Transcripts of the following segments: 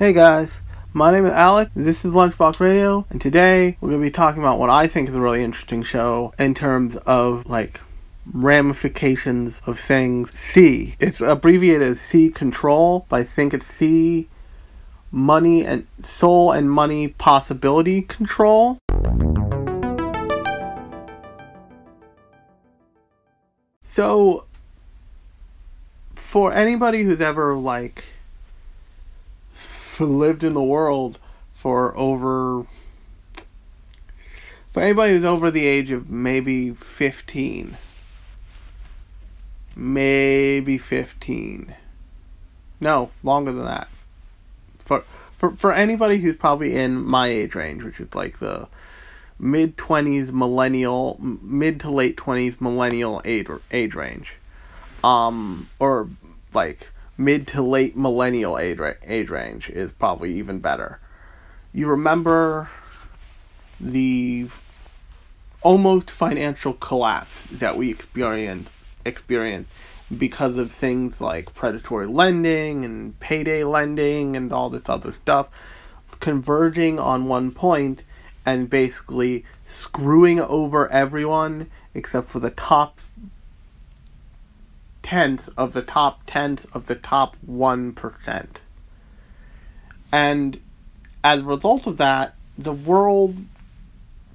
Hey guys, my name is Alec. This is Lunchbox Radio, and today we're going to be talking about what I think is a really interesting show in terms of like ramifications of saying C. It's abbreviated as C control, but I think it's C money and soul and money possibility control. So, for anybody who's ever like lived in the world for over for anybody who's over the age of maybe 15 maybe 15 no longer than that. For for for anybody who's probably in my age range which is like the mid 20s millennial mid to late 20s millennial age age range. Um or like mid to late millennial age, age range is probably even better. You remember the almost financial collapse that we experienced experienced because of things like predatory lending and payday lending and all this other stuff converging on one point and basically screwing over everyone except for the top tenths of the top tenth of the top 1%. And as a result of that, the world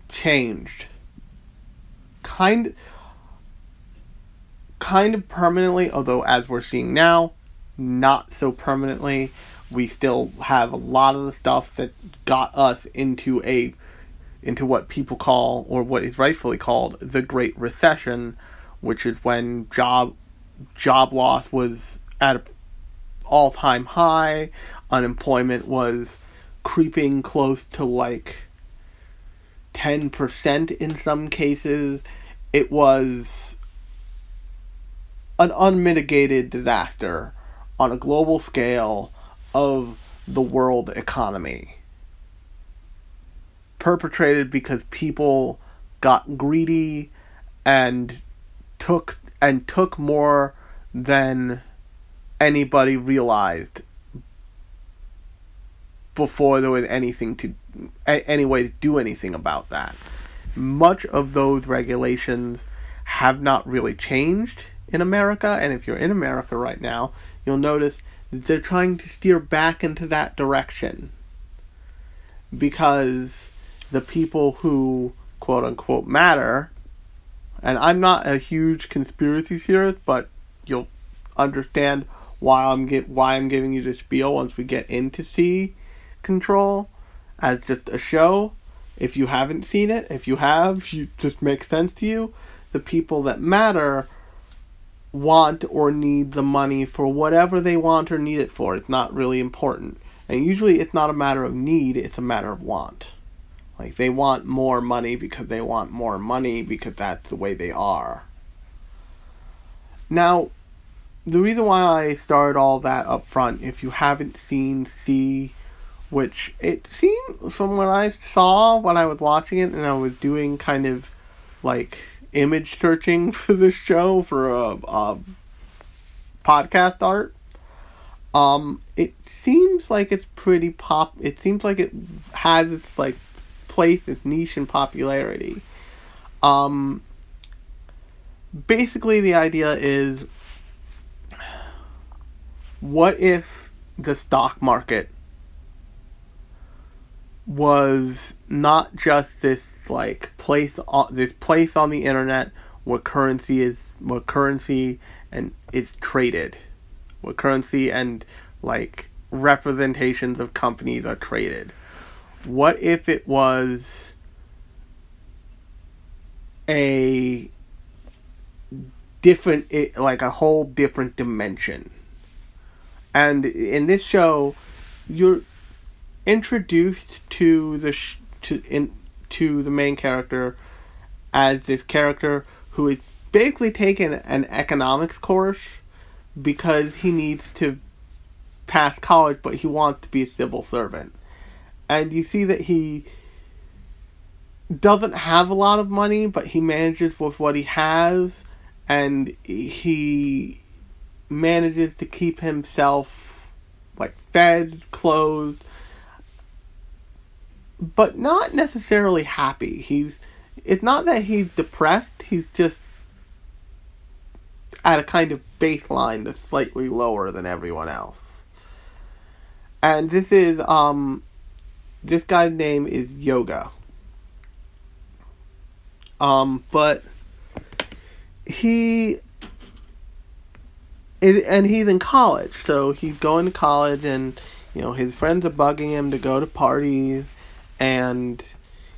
changed. Kind kind of permanently, although as we're seeing now, not so permanently. We still have a lot of the stuff that got us into a into what people call or what is rightfully called the Great Recession, which is when job job loss was at an all time high, unemployment was creeping close to like 10% in some cases. It was an unmitigated disaster on a global scale of the world economy. Perpetrated because people got greedy and took and took more than anybody realized before there was anything to any way to do anything about that. Much of those regulations have not really changed in America, and if you're in America right now, you'll notice they're trying to steer back into that direction because the people who quote unquote matter and I'm not a huge conspiracy theorist, but you'll understand why I'm get why I'm giving you the spiel once we get into C control as just a show. If you haven't seen it, if you have, you just makes sense to you. The people that matter want or need the money for whatever they want or need it for. It's not really important. And usually it's not a matter of need, it's a matter of want. Like they want more money because they want more money because that's the way they are. Now, the reason why I started all that up front, if you haven't seen C, which it seemed from what I saw when I was watching it and I was doing kind of like image searching for this show for a, a podcast art. Um, it seems like it's pretty pop. It seems like it has its like place, its niche and popularity. Um, basically, the idea is what if the stock market was not just this like place on this place on the internet where currency is where currency and is traded where currency and like representations of companies are traded what if it was a different like a whole different dimension? And in this show you're introduced to the sh- to in to the main character as this character who is basically taking an economics course because he needs to pass college but he wants to be a civil servant and you see that he doesn't have a lot of money, but he manages with what he has, and he manages to keep himself like fed, clothed, but not necessarily happy. He's it's not that he's depressed, he's just at a kind of baseline that's slightly lower than everyone else. And this is um this guy's name is Yoga. Um but he and he's in college, so he's going to college and you know his friends are bugging him to go to parties and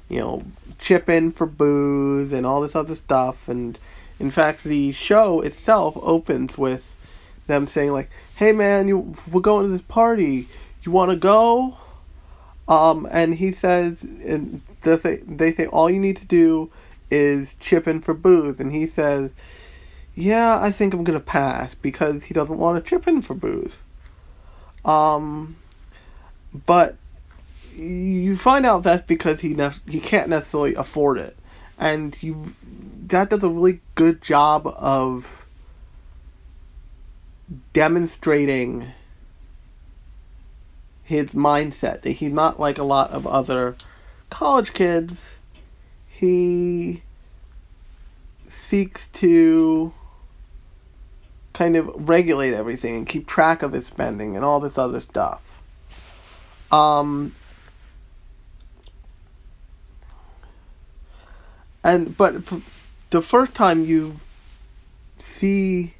you know chip in for booze and all this other stuff. And in fact the show itself opens with them saying like hey man you we're going to this party. You want to go um and he says and they say, they say all you need to do is chip in for booze. And he says yeah i think i'm gonna pass because he doesn't want to chip in for booze. Um but you find out that's because he ne- he can't necessarily afford it, and you that does a really good job of demonstrating his mindset that he's not like a lot of other college kids. He seeks to kind of regulate everything and keep track of his spending and all this other stuff. Um, and but the first time you see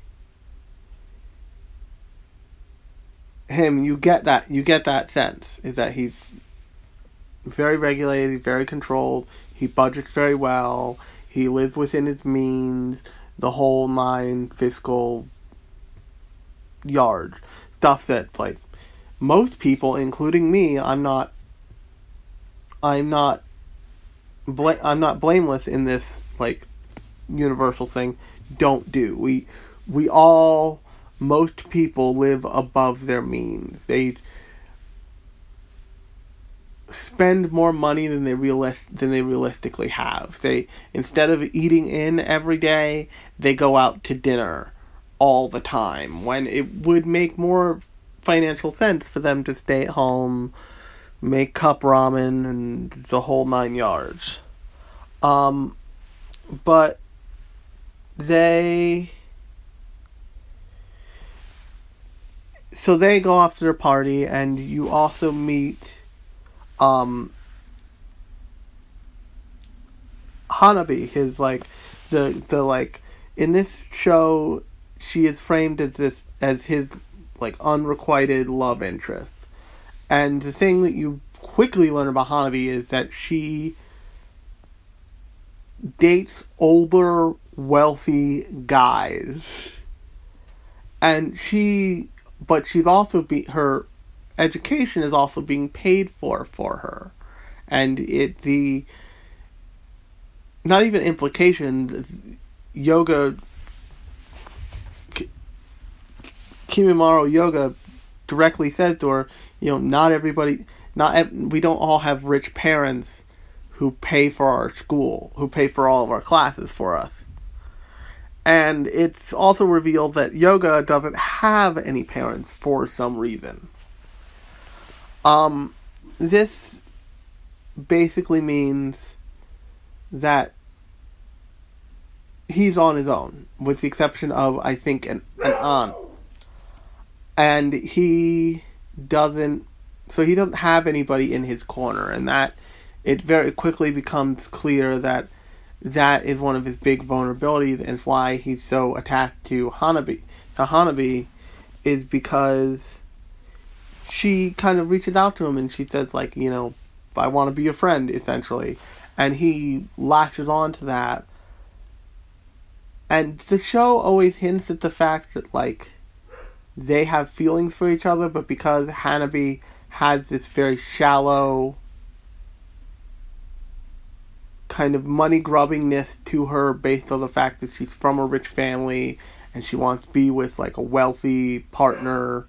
him you get that you get that sense is that he's very regulated very controlled he budgets very well he lives within his means the whole nine fiscal yard stuff that like most people including me i'm not i'm not bla- I'm not blameless in this like universal thing. Don't do we we all most people live above their means. They spend more money than they realis- than they realistically have. They instead of eating in every day, they go out to dinner all the time when it would make more financial sense for them to stay at home make cup ramen and the whole nine yards. Um, but they. So they go off to their party, and you also meet um, Hanabi, his like the the like in this show she is framed as this as his like unrequited love interest. And the thing that you quickly learn about Hanabi is that she dates older, wealthy guys. And she, but she's also be her education is also being paid for for her, and it the not even implication yoga Kimimaro yoga directly said to her, you know, not everybody, not we don't all have rich parents who pay for our school, who pay for all of our classes for us. And it's also revealed that yoga doesn't have any parents for some reason. Um, this basically means that he's on his own, with the exception of, I think, an, an aunt. And he doesn't, so he doesn't have anybody in his corner, and that it very quickly becomes clear that that is one of his big vulnerabilities and why he's so attached to Hanabi. To Hanabi is because she kind of reaches out to him and she says like, you know, I want to be your friend essentially. And he latches on to that. And the show always hints at the fact that like they have feelings for each other, but because Hanabi has this very shallow kind of money grubbingness to her based on the fact that she's from a rich family and she wants to be with like a wealthy partner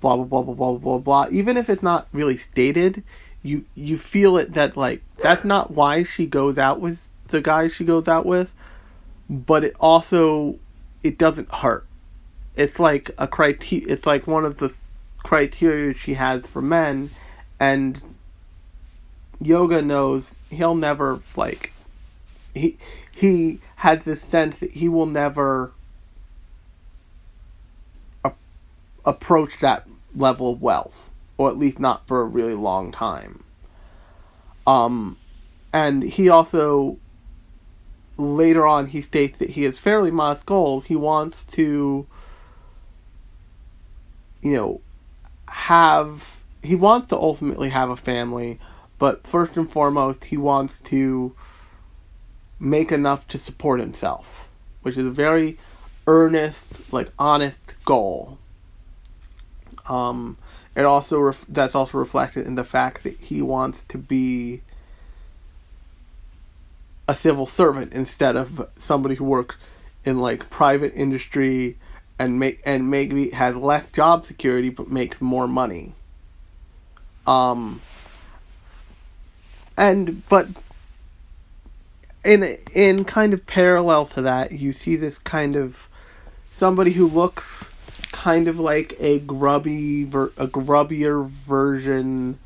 blah blah blah blah blah blah blah even if it's not really stated you you feel it that like that's not why she goes out with the guy she goes out with but it also it doesn't hurt. It's like a criteria it's like one of the criteria she has for men, and Yoga knows he'll never like he he has this sense that he will never a- approach that level of wealth, or at least not for a really long time. Um, and he also later on he states that he has fairly modest goals. He wants to, you know, have he wants to ultimately have a family, but first and foremost he wants to make enough to support himself, which is a very earnest, like honest goal. Um, it also ref- that's also reflected in the fact that he wants to be a civil servant instead of somebody who works in like private industry and make and maybe has less job security but makes more money. Um and but in in kind of parallel to that, you see this kind of somebody who looks kind of like a grubby ver- a grubbier version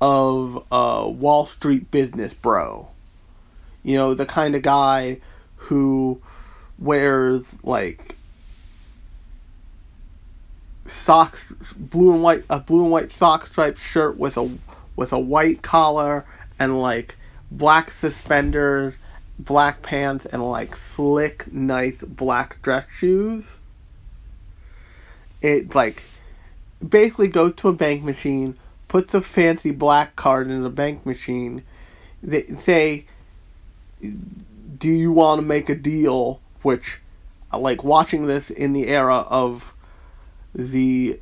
of a Wall Street business bro. You know, the kind of guy who wears like socks blue and white a blue and white sock striped shirt with a with a white collar and like black suspenders, black pants and like slick nice black dress shoes. It like basically goes to a bank machine, puts a fancy black card in the bank machine. They say do you want to make a deal which like watching this in the era of the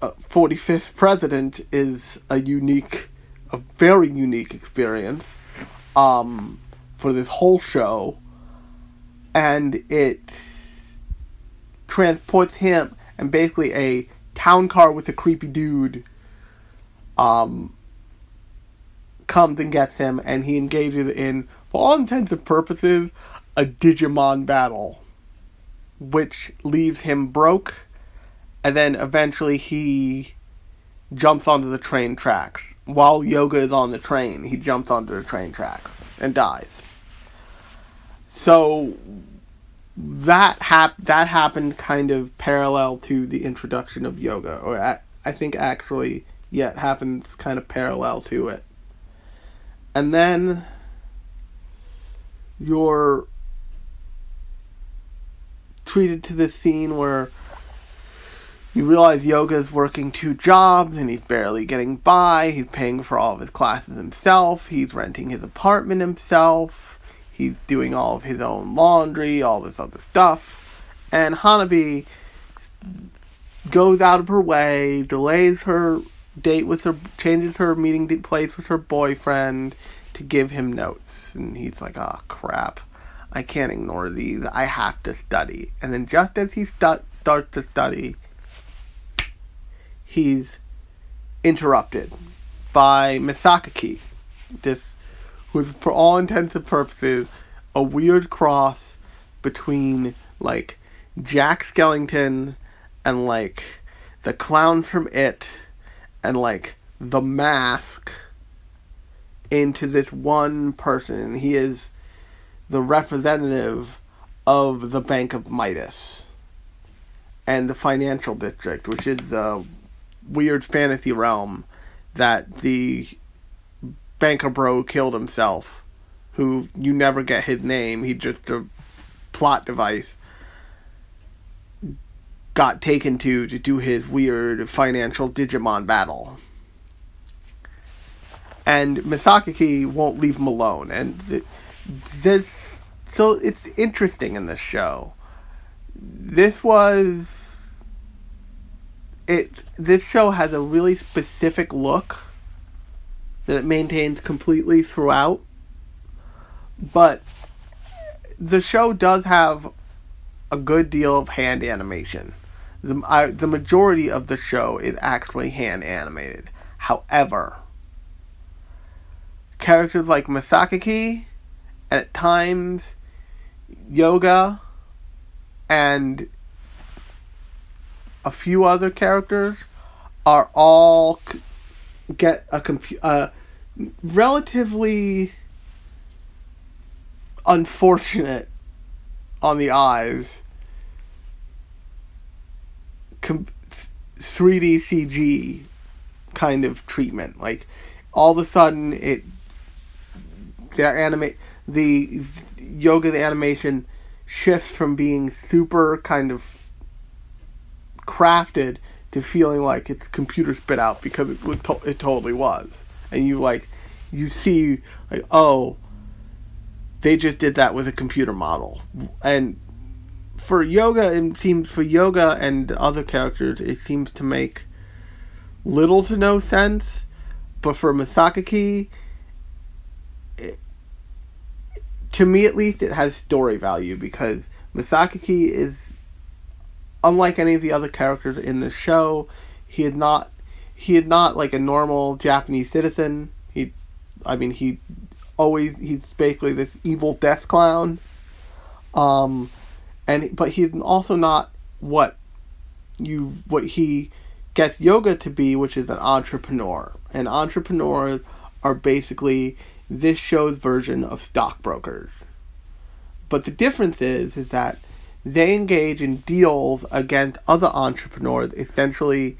uh, 45th president is a unique a very unique experience um, for this whole show. And it transports him and basically a town car with a creepy dude um, comes and gets him and he engages in for all intents and purposes a digimon battle which leaves him broke and then eventually he jumps onto the train tracks. While Yoga is on the train, he jumps onto the train tracks and dies. So that hap- that happened kind of parallel to the introduction of yoga, or I, I think actually, yeah, it happens kind of parallel to it. And then you're treated to this scene where you realize Yoga is working two jobs and he's barely getting by. He's paying for all of his classes himself. He's renting his apartment himself. He's doing all of his own laundry, all this other stuff. And Hanabi goes out of her way, delays her date with her, changes her meeting place with her boyfriend to give him notes. And he's like, oh crap, I can't ignore these. I have to study. And then just as he stu- starts to study, he's interrupted by Masakaki, this who's for all intents and purposes a weird cross between like Jack Skellington and like the clown from It and like the mask into this one person. He is the representative of the Bank of Midas and the financial district, which is a weird fantasy realm that the banker bro killed himself, who you never get his name. He just a plot device. Got taken to to do his weird financial Digimon battle. And Masakaki won't leave him alone, and th- this so it's interesting in this show. This was it this show has a really specific look that it maintains completely throughout. But the show does have a good deal of hand animation. The, I, the majority of the show is actually hand animated. However, characters like Masakaki, at times Yoga, and a few other characters are all c- get a confu- uh, relatively unfortunate on the eyes com- 3D CG kind of treatment. Like all of a sudden it their animate the yoga the animation shifts from being super kind of crafted to feeling like it's computer spit out because it would to- it totally was. And you like you see like oh they just did that with a computer model. And for yoga it seems for yoga and other characters it seems to make little to no sense but for Masakaki it, to me at least it has story value because Masakaki is unlike any of the other characters in the show he had not he had not like a normal Japanese citizen he I mean he always he's basically this evil death clown um and but he's also not what you what he gets yoga to be, which is an entrepreneur. And entrepreneurs are basically this show's version of stockbrokers. But the difference is is that they engage in deals against other entrepreneurs, essentially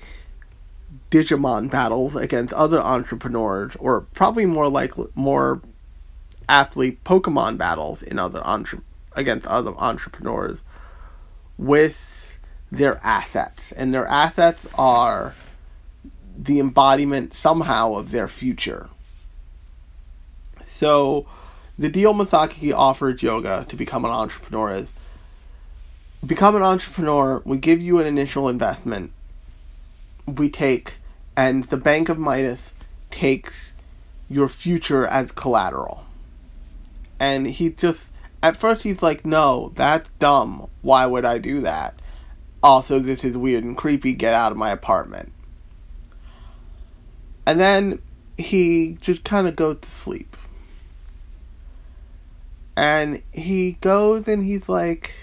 Digimon battles against other entrepreneurs, or probably more like more aptly Pokemon battles in other entre- against other entrepreneurs with their assets. And their assets are the embodiment somehow of their future. So, the deal Masaki offered Yoga to become an entrepreneur is become an entrepreneur, we give you an initial investment, we take, and the Bank of Midas takes your future as collateral. And he just at first he's like, no, that's dumb. Why would I do that? Also, this is weird and creepy. Get out of my apartment. And then he just kind of goes to sleep. And he goes and he's like,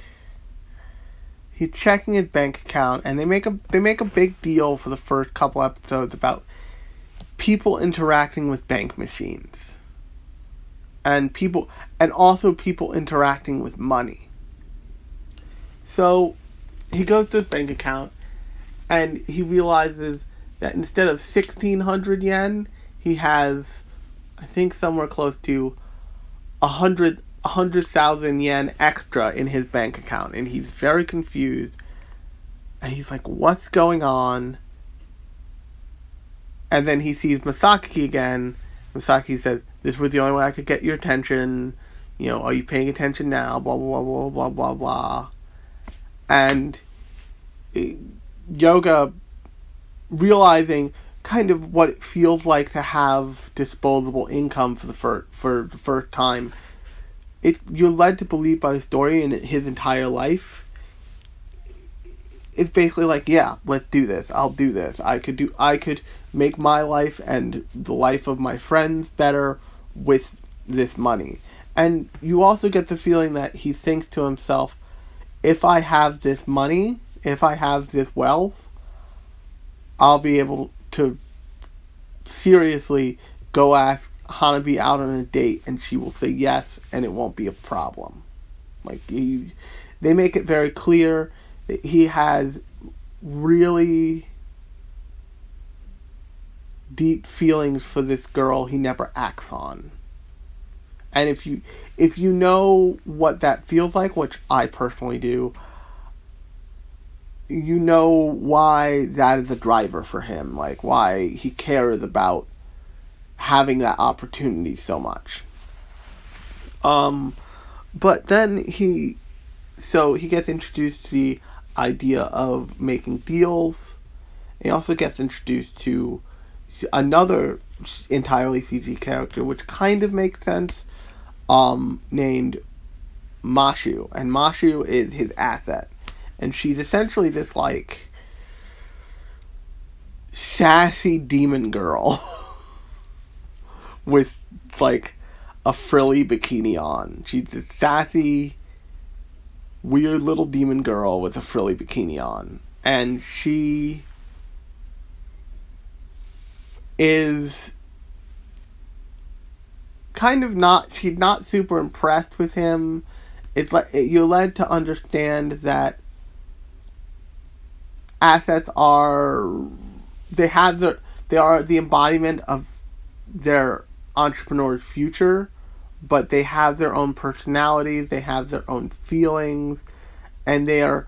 he's checking his bank account, and they make a they make a big deal for the first couple episodes about people interacting with bank machines and people and also people interacting with money. So he goes to his bank account and he realizes that instead of 1600 yen, he has I think somewhere close to a hundred a hundred thousand yen extra in his bank account and he's very confused and he's like what's going on and then he sees Masaki again Masaki says this was the only way I could get your attention. You know, are you paying attention now? Blah blah blah blah blah blah. And it, yoga realizing kind of what it feels like to have disposable income for the first for the first time. It you're led to believe by the story in his entire life. It's basically like, yeah, let's do this. I'll do this. I could do. I could make my life and the life of my friends better with this money. And you also get the feeling that he thinks to himself, if I have this money, if I have this wealth, I'll be able to seriously go ask Hanabi out on a date and she will say yes and it won't be a problem. Like he, they make it very clear that he has really deep feelings for this girl he never acts on. And if you if you know what that feels like, which I personally do, you know why that is a driver for him, like why he cares about having that opportunity so much. Um but then he so he gets introduced to the idea of making deals. He also gets introduced to another entirely CG character, which kind of makes sense, um, named Mashu. And Mashu is his asset. And she's essentially this, like, sassy demon girl with, like, a frilly bikini on. She's a sassy, weird little demon girl with a frilly bikini on. And she is kind of not she's not super impressed with him it's like you're led to understand that assets are they have their they are the embodiment of their entrepreneur's future but they have their own personalities they have their own feelings and they are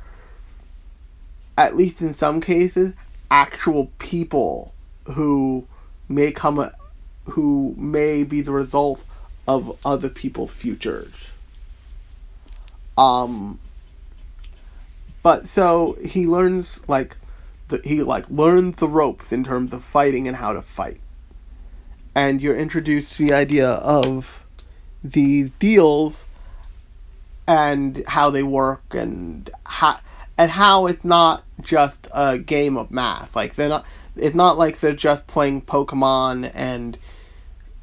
at least in some cases actual people who may come who may be the result of other people's futures. Um but so he learns like the, he like learns the ropes in terms of fighting and how to fight and you're introduced to the idea of these deals and how they work and how and how it's not just a game of math like they're not it's not like they're just playing pokemon and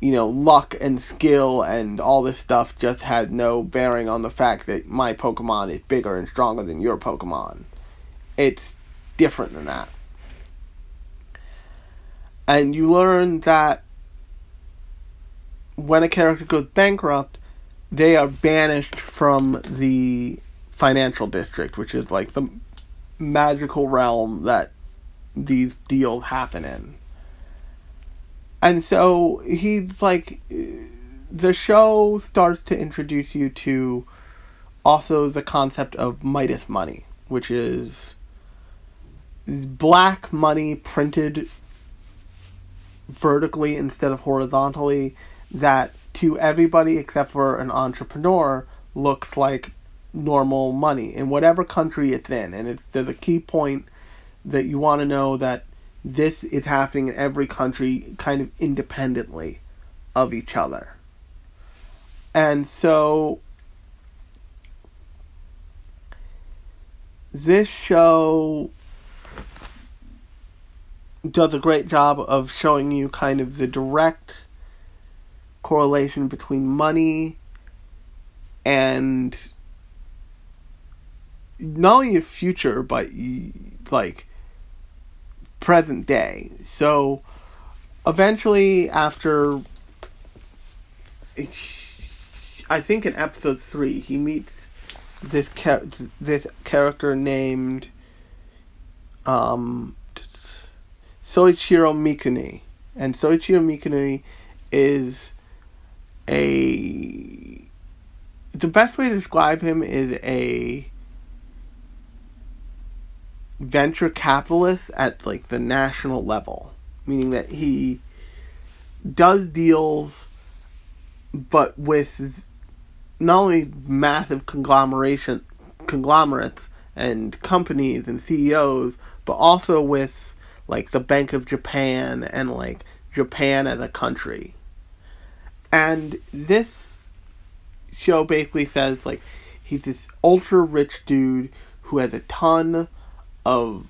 you know, luck and skill and all this stuff just had no bearing on the fact that my Pokemon is bigger and stronger than your Pokemon. It's different than that. And you learn that when a character goes bankrupt, they are banished from the financial district, which is like the magical realm that these deals happen in. And so he's like the show starts to introduce you to also the concept of Midas money, which is black money printed vertically instead of horizontally that to everybody except for an entrepreneur looks like normal money in whatever country it's in and it's a key point that you want to know that this is happening in every country kind of independently of each other. And so this show does a great job of showing you kind of the direct correlation between money and not only your future but like present day. So eventually, after I think in episode three, he meets this char- this character named um, Soichiro Mikuni, and Soichiro Mikuni is a the best way to describe him is a venture capitalist at like the national level, meaning that he does deals, but with not only massive conglomeration conglomerates and companies and CEOs, but also with like the Bank of Japan and like Japan as a country. And this show basically says like he's this ultra rich dude who has a ton of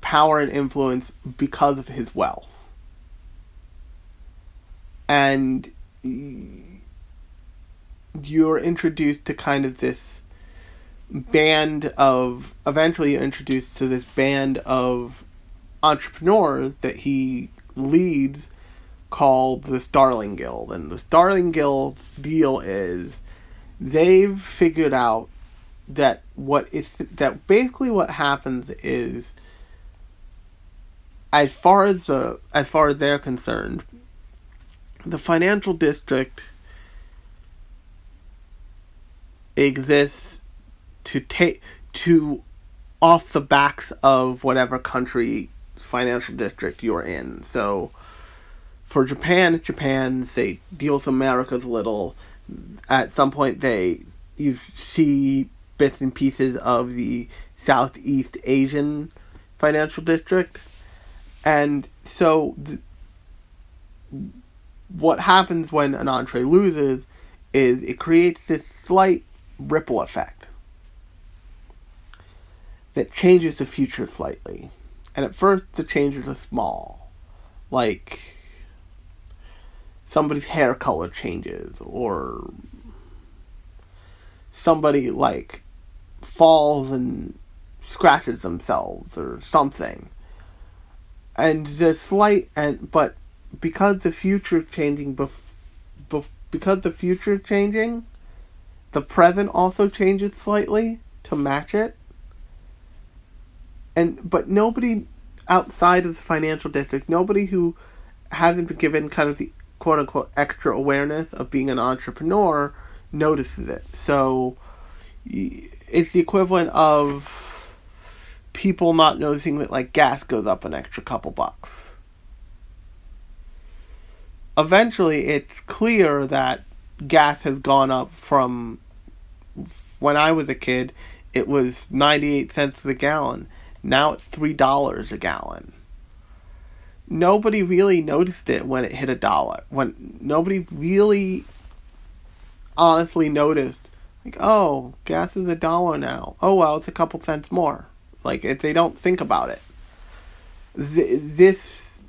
power and influence because of his wealth. And you're introduced to kind of this band of eventually you're introduced to this band of entrepreneurs that he leads called the Starling Guild. And the Starling Guild's deal is they've figured out that what is that basically what happens is as far as the as far as they're concerned the financial district exists to take to off the backs of whatever country financial district you're in so for Japan Japan they deals with America's little at some point they you see bits and pieces of the Southeast Asian financial district. And so, th- what happens when an entree loses is it creates this slight ripple effect that changes the future slightly. And at first, the changes are small. Like, somebody's hair color changes, or somebody, like, falls and scratches themselves or something. And the slight and but because the future changing bef- bef- because the future changing, the present also changes slightly to match it. And but nobody outside of the financial district, nobody who hasn't been given kind of the quote unquote extra awareness of being an entrepreneur notices it. So it's the equivalent of people not noticing that like gas goes up an extra couple bucks. Eventually, it's clear that gas has gone up from when I was a kid, it was 98 cents a gallon. Now it's $3 a gallon. Nobody really noticed it when it hit a dollar. When nobody really honestly noticed like, oh, gas is a dollar now. Oh well, it's a couple cents more. Like if they don't think about it. Th- this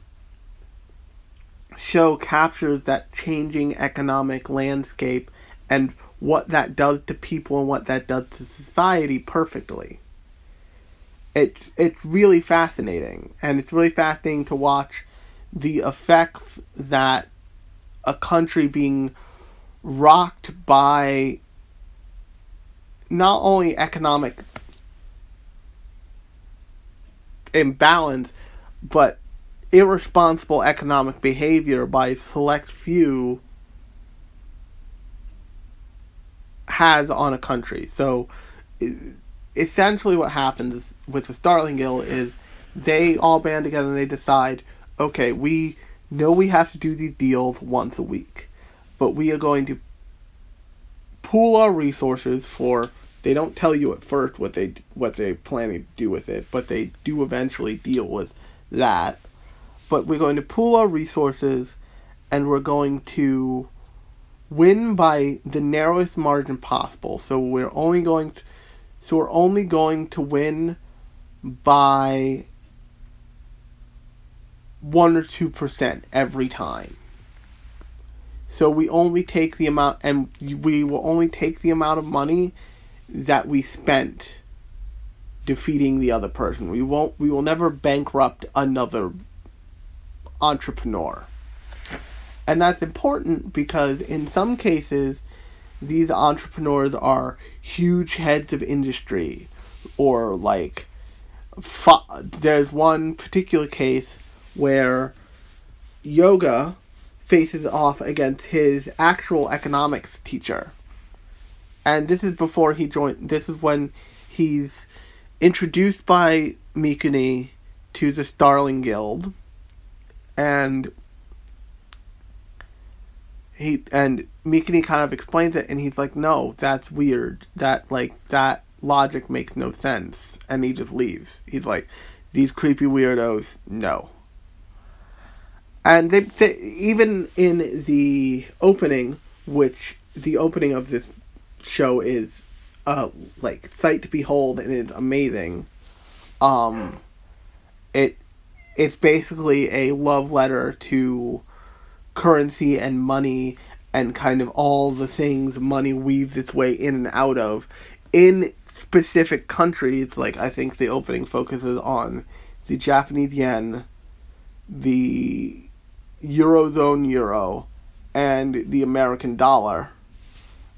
show captures that changing economic landscape and what that does to people and what that does to society perfectly. It's it's really fascinating and it's really fascinating to watch the effects that a country being rocked by not only economic imbalance, but irresponsible economic behavior by select few has on a country. So essentially what happens with the Starling Guild is they all band together and they decide, okay, we know we have to do these deals once a week, but we are going to pool our resources for they don't tell you at first what they what they planning to do with it, but they do eventually deal with that. But we're going to pool our resources and we're going to win by the narrowest margin possible. So we're only going to so we're only going to win by 1 or 2% every time. So we only take the amount, and we will only take the amount of money that we spent defeating the other person. We won't. We will never bankrupt another entrepreneur, and that's important because in some cases, these entrepreneurs are huge heads of industry, or like, there's one particular case where yoga faces off against his actual economics teacher. And this is before he joined, this is when he's introduced by Mikuni to the Starling Guild. And he and Mikuni kind of explains it and he's like, No, that's weird. That like that logic makes no sense and he just leaves. He's like, These creepy weirdos, no and they, they even in the opening, which the opening of this show is uh like sight to behold and is amazing. Um, it it's basically a love letter to currency and money and kind of all the things money weaves its way in and out of in specific countries like i think the opening focuses on the japanese yen the Eurozone euro and the American dollar.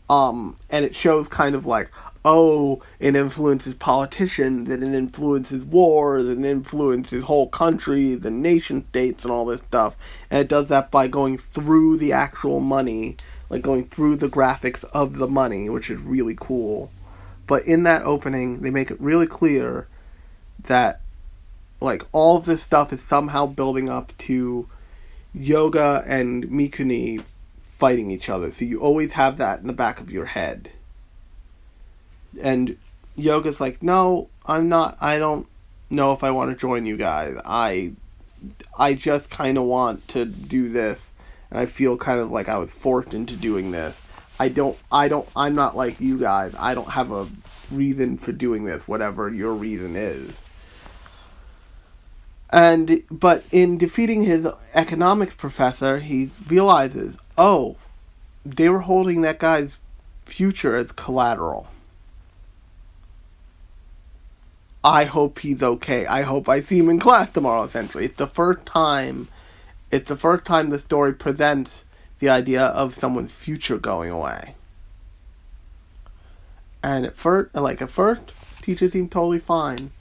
Um, and it shows kind of like, oh, it influences politicians, it influences wars, and it influences whole countries and nation states and all this stuff. And it does that by going through the actual money, like going through the graphics of the money, which is really cool. But in that opening, they make it really clear that, like, all of this stuff is somehow building up to Yoga and Mikuni fighting each other. So you always have that in the back of your head. And Yoga's like, "No, I'm not I don't know if I want to join you guys. I I just kind of want to do this and I feel kind of like I was forced into doing this. I don't I don't I'm not like you guys. I don't have a reason for doing this, whatever your reason is." And but in defeating his economics professor, he realizes, oh, they were holding that guy's future as collateral. I hope he's okay. I hope I see him in class tomorrow. Essentially, it's the first time it's the first time the story presents the idea of someone's future going away. And at first, like at first, teacher seemed totally fine,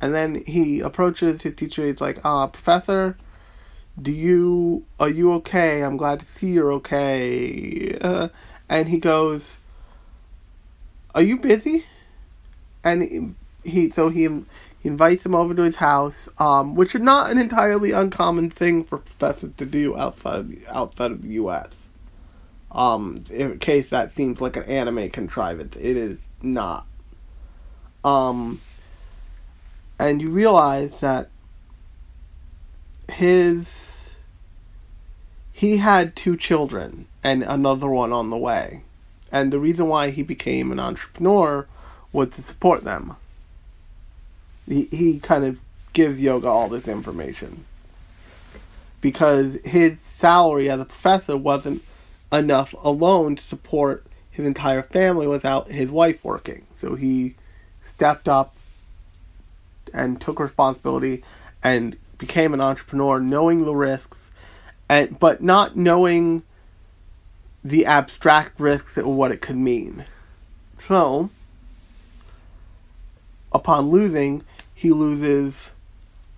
and then he approaches his teacher. He's like, "Ah, professor, do you are you okay? I'm glad to see you're okay." Uh, and he goes, "Are you busy?" And he, so he he invites him over to his house, um, which is not an entirely uncommon thing for professors to do outside of the, outside of the U.S. Um, in case that seems like an anime contrivance, it is not. Um, and you realize that his he had two children and another one on the way, and the reason why he became an entrepreneur was to support them he, he kind of gives Yoga all this information. Because his salary as a professor wasn't enough alone to support his entire family without his wife working. So he stepped up and took responsibility and became an entrepreneur knowing the risks and but not knowing the abstract risks of what it could mean. So upon losing, he loses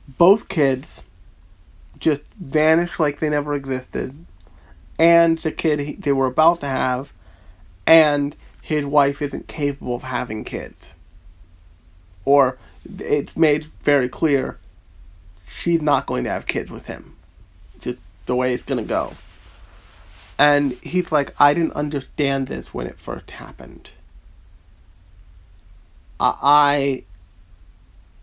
both kids, just vanish like they never existed, and the kid he, they were about to have, and his wife isn't capable of having kids. Or it's made very clear she's not going to have kids with him. Just the way it's going to go. And he's like, I didn't understand this when it first happened. I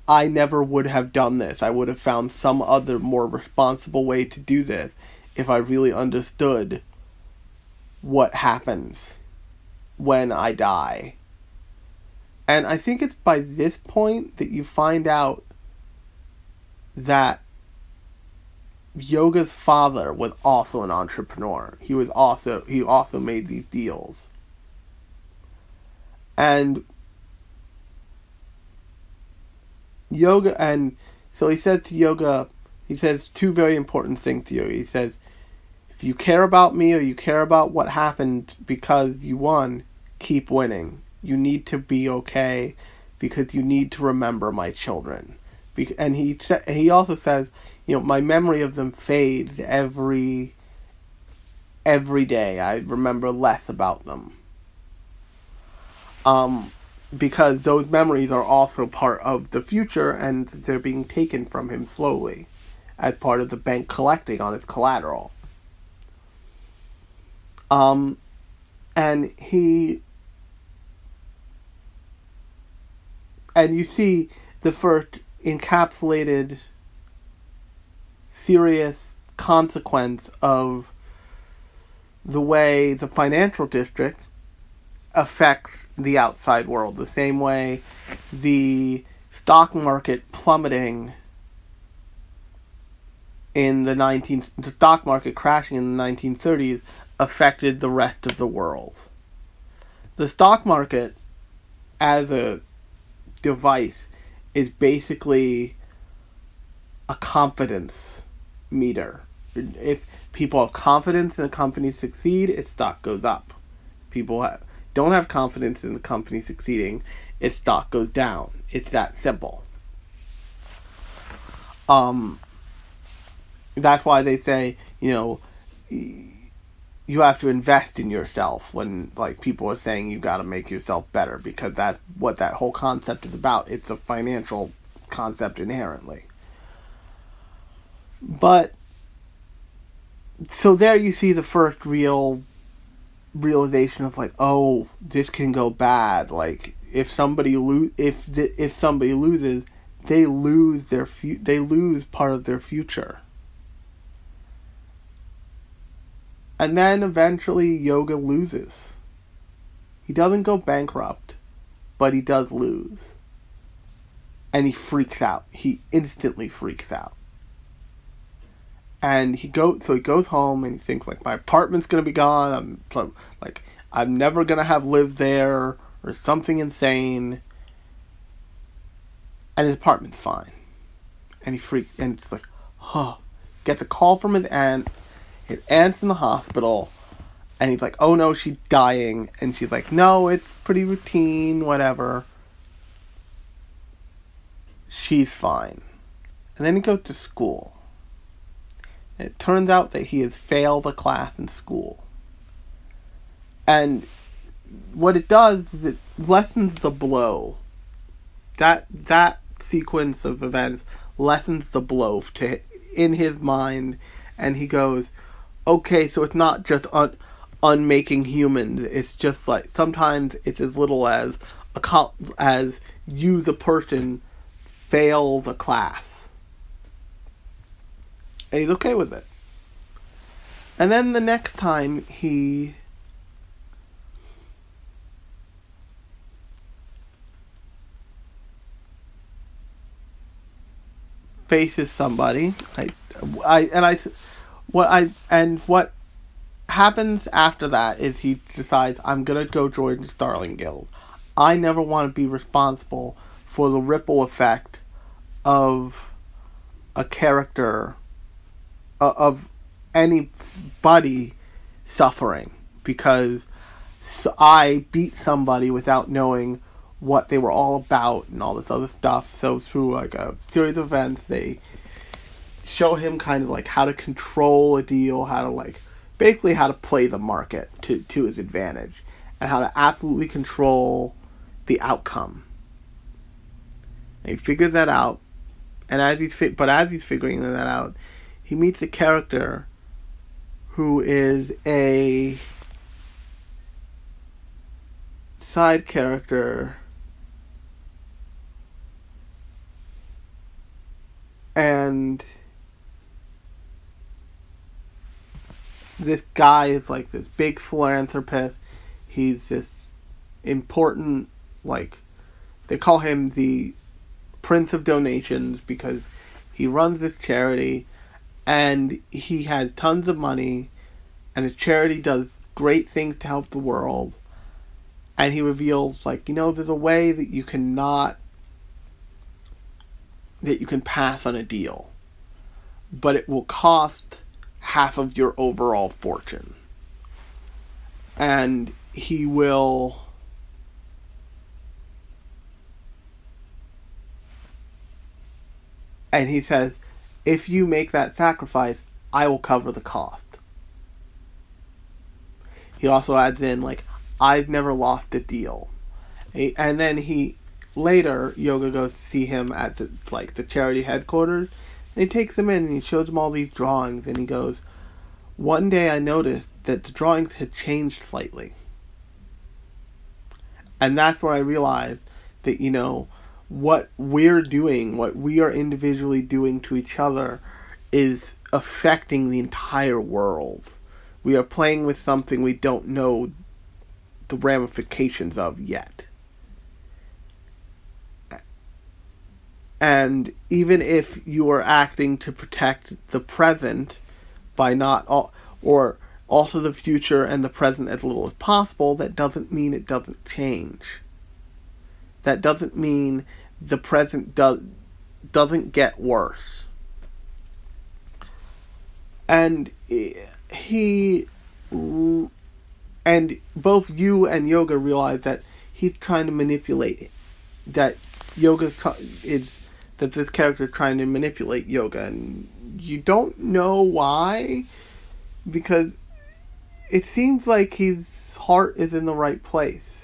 I never would have done this. I would have found some other more responsible way to do this if I really understood what happens when I die. And I think it's by this point that you find out that Yoga's father was also an entrepreneur. He was also he also made these deals. And yoga and so he said to yoga he says two very important things to you he says if you care about me or you care about what happened because you won keep winning. You need to be okay because you need to remember my children. And he said he also says you know my memory of them fades every every day. I remember less about them. Um because those memories are also part of the future and they're being taken from him slowly as part of the bank collecting on his collateral. Um, and he and you see the first encapsulated serious consequence of the way the financial district affects the outside world the same way the stock market plummeting in the 19 the stock market crashing in the 1930s affected the rest of the world. The stock market as a device is basically a confidence meter. If people have confidence in a company succeed its stock goes up. People have don't have confidence in the company succeeding, its stock goes down. It's that simple. Um, that's why they say, you know, you have to invest in yourself when like people are saying you got to make yourself better because that's what that whole concept is about. It's a financial concept inherently. But so there you see the first real realization of like, oh, this can go bad. Like if somebody lo- if the, if somebody loses, they lose their fu- they lose part of their future. And then eventually Yoga loses. He doesn't go bankrupt, but he does lose. And he freaks out. He instantly freaks out and he go so he goes home and he thinks like my apartment's gonna be gone. I'm like I'm never gonna have lived there or something insane. And his apartment's fine, and he freaks and it's like, huh, gets a call from his aunt. His aunt's in the hospital, and he's like, "Oh no, she's dying," and she's like, "No, it's pretty routine, whatever." She's fine, and then he goes to school. It turns out that he has failed a class in school. And what it does is it lessens the blow. That that sequence of events lessens the blow to in his mind, and he goes, "Okay, so it's not just un, unmaking humans. It's just like sometimes it's as little as a as you, the person, fail the class." And he's okay with it. And then the next time he faces somebody. I, I and I, what I and what happens after that is he decides I'm gonna go join the Starling Guild. I never want to be responsible for the ripple effect of a character of anybody suffering because I beat somebody without knowing what they were all about and all this other stuff. So through like a series of events, they show him kind of like how to control a deal, how to like basically how to play the market to to his advantage, and how to absolutely control the outcome. And he figures that out, and as he's fi- but as he's figuring that out, he meets a character who is a side character and this guy is like this big philanthropist. He's this important, like, they call him the Prince of Donations because he runs this charity and he had tons of money and his charity does great things to help the world. And he reveals, like, you know, there's a way that you cannot that you can pass on a deal, but it will cost half of your overall fortune. And he will. And he says, if you make that sacrifice, I will cover the cost. He also adds in, like, I've never lost a deal. And then he later, Yoga goes to see him at the like the charity headquarters, and he takes him in and he shows him all these drawings, and he goes, "One day I noticed that the drawings had changed slightly, and that's where I realized that you know what we're doing, what we are individually doing to each other, is affecting the entire world. We are playing with something we don't know the ramifications of yet." And even if you are acting to protect the present by not all, or also the future and the present as little as possible, that doesn't mean it doesn't change. That doesn't mean the present does doesn't get worse. And he and both you and Yoga realize that he's trying to manipulate that Yoga is that this character trying to manipulate yoga and you don't know why because it seems like his heart is in the right place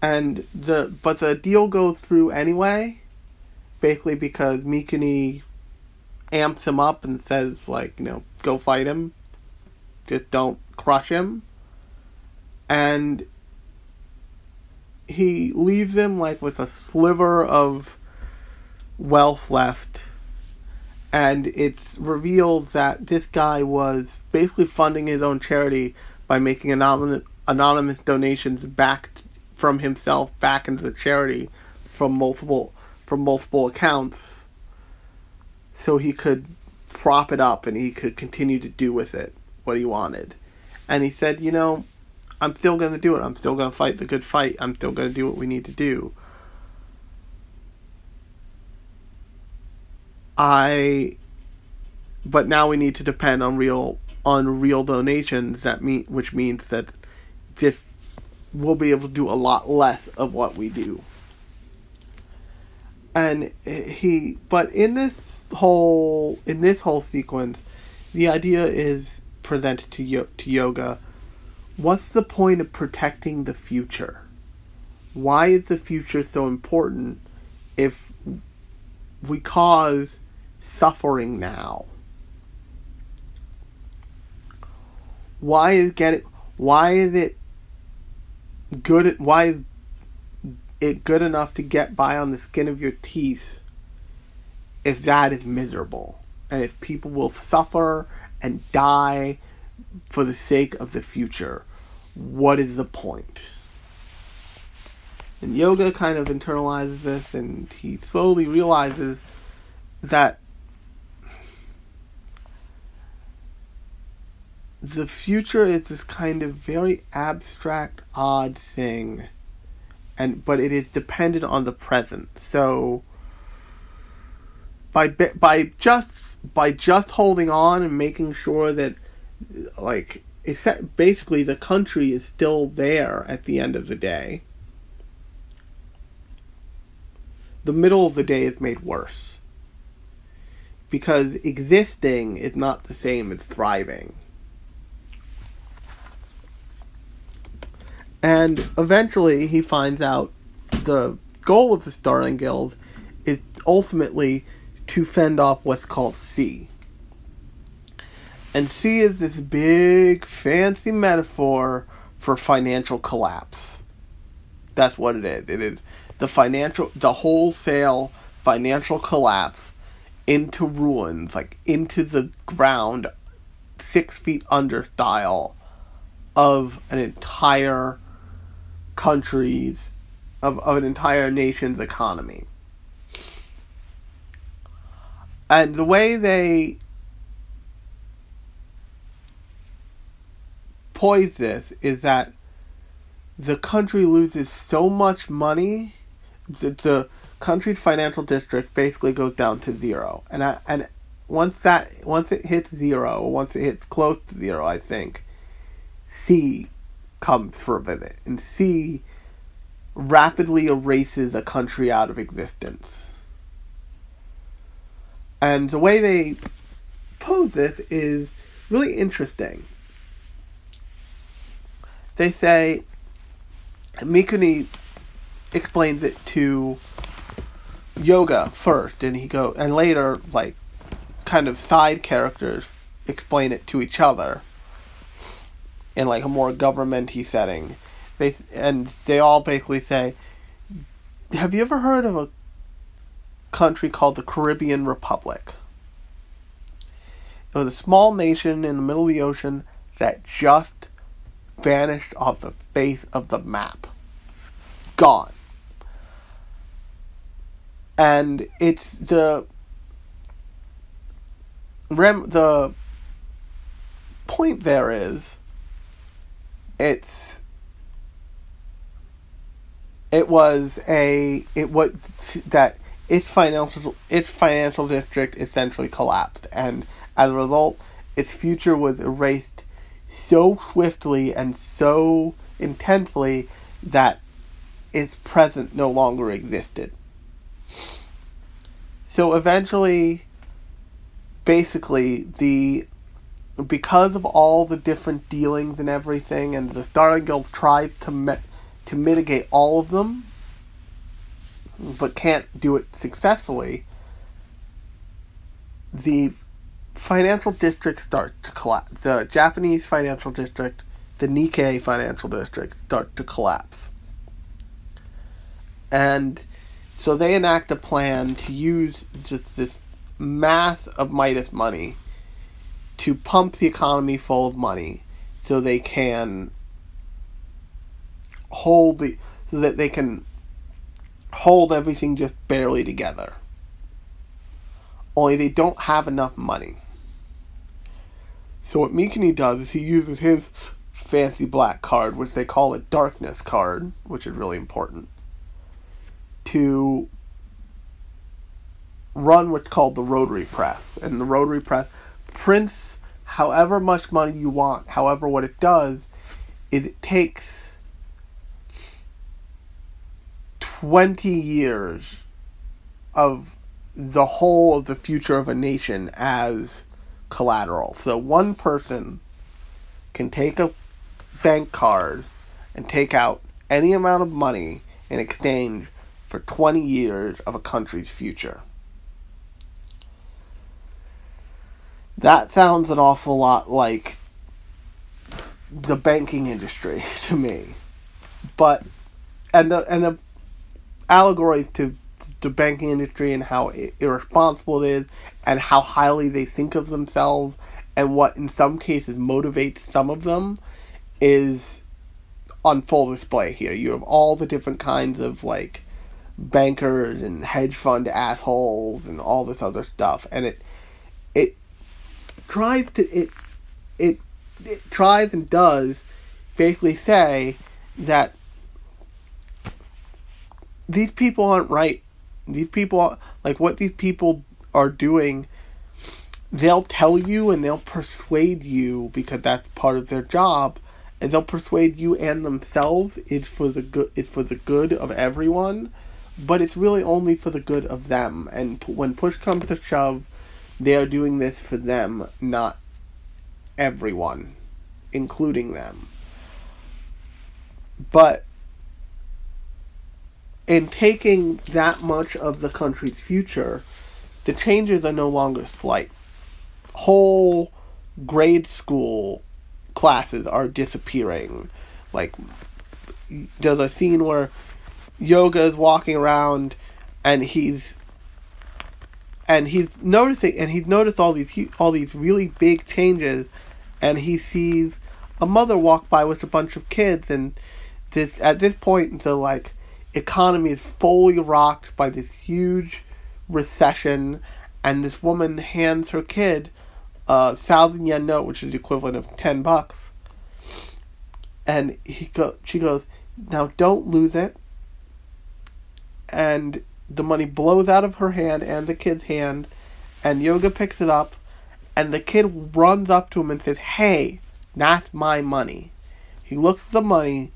and the but the deal goes through anyway basically because Mikuni amps him up and says like you know go fight him. Just don't crush him. And he leaves him like with a sliver of wealth left, and it's revealed that this guy was basically funding his own charity by making anonymous anonymous donations back from himself back into the charity from multiple from multiple accounts so he could prop it up and he could continue to do with it what he wanted. And he said, you know, I'm still going to do it. I'm still going to fight the good fight. I'm still going to do what we need to do. I but now we need to depend on real on real donations that mean which means that this we'll be able to do a lot less of what we do. And he but in this whole in this whole sequence the idea is presented to yo- to yoga. What's the point of protecting the future? Why is the future so important if we cause suffering now? Why is getting why is it good at, why is it good enough to get by on the skin of your teeth if that is miserable and if people will suffer and die for the sake of the future what is the point? and yoga kind of internalizes this and he slowly realizes that the future is this kind of very abstract, odd thing, and but it is dependent on the present. So by by just by just holding on and making sure that like it's basically the country is still there at the end of the day. The middle of the day is made worse because existing is not the same as thriving. And eventually he finds out the goal of the Starling Guild is ultimately to fend off what's called C. And C is this big, fancy metaphor for financial collapse. That's what it is. It is the financial, the wholesale financial collapse into ruins, like into the ground, six feet under style of an entire countries of, of an entire nation's economy. And the way they poise this is that the country loses so much money that the country's financial district basically goes down to zero. And I, and once that once it hits zero, once it hits close to zero, I think C comes for a visit, and C rapidly erases a country out of existence. And the way they pose this is really interesting. They say Mikuni explains it to yoga first and he go and later like kind of side characters explain it to each other in like a more governmenty setting. They and they all basically say, "Have you ever heard of a country called the Caribbean Republic?" It was a small nation in the middle of the ocean that just vanished off the face of the map. Gone. And it's the rem the point there is it's it was a it was that its financial its financial district essentially collapsed. And as a result its future was erased so swiftly and so intensely that its present no longer existed. So eventually basically the because of all the different dealings and everything, and the Starling Guild tried to me- to mitigate all of them, but can't do it successfully. The financial district starts to collapse. The Japanese financial district, the Nikkei financial district, start to collapse. And so they enact a plan to use just this mass of Midas money to pump the economy full of money so they can hold the so that they can hold everything just barely together. Only they don't have enough money. So what Mikuni does is he uses his fancy black card, which they call a darkness card, which is really important, to run what's called the rotary press. And the rotary press prints however much money you want. However, what it does is it takes 20 years of the whole of the future of a nation as collateral. So one person can take a bank card and take out any amount of money in exchange for 20 years of a country's future. That sounds an awful lot like the banking industry to me. But and the and the allegories to the banking industry and how irresponsible it is and how highly they think of themselves and what in some cases motivates some of them is on full display here. You have all the different kinds of like bankers and hedge fund assholes and all this other stuff and it it tries to it it it tries and does basically say that these people aren't right. These people, like what these people are doing, they'll tell you and they'll persuade you because that's part of their job, and they'll persuade you and themselves it's for the good. It's for the good of everyone, but it's really only for the good of them. And p- when push comes to shove, they are doing this for them, not everyone, including them. But in taking that much of the country's future, the changes are no longer slight. Whole grade school classes are disappearing. Like, there's a scene where Yoga is walking around and he's and he's noticing and he's noticed all these all these really big changes. And he sees a mother walk by with a bunch of kids. And this at this point the like economy is fully rocked by this huge recession. And this woman hands her kid a thousand yen note which is the equivalent of 10 bucks. And he go she goes now don't lose it. And the money blows out of her hand and the kid's hand, and Yoga picks it up, and the kid runs up to him and says, Hey, that's my money. He looks at the money,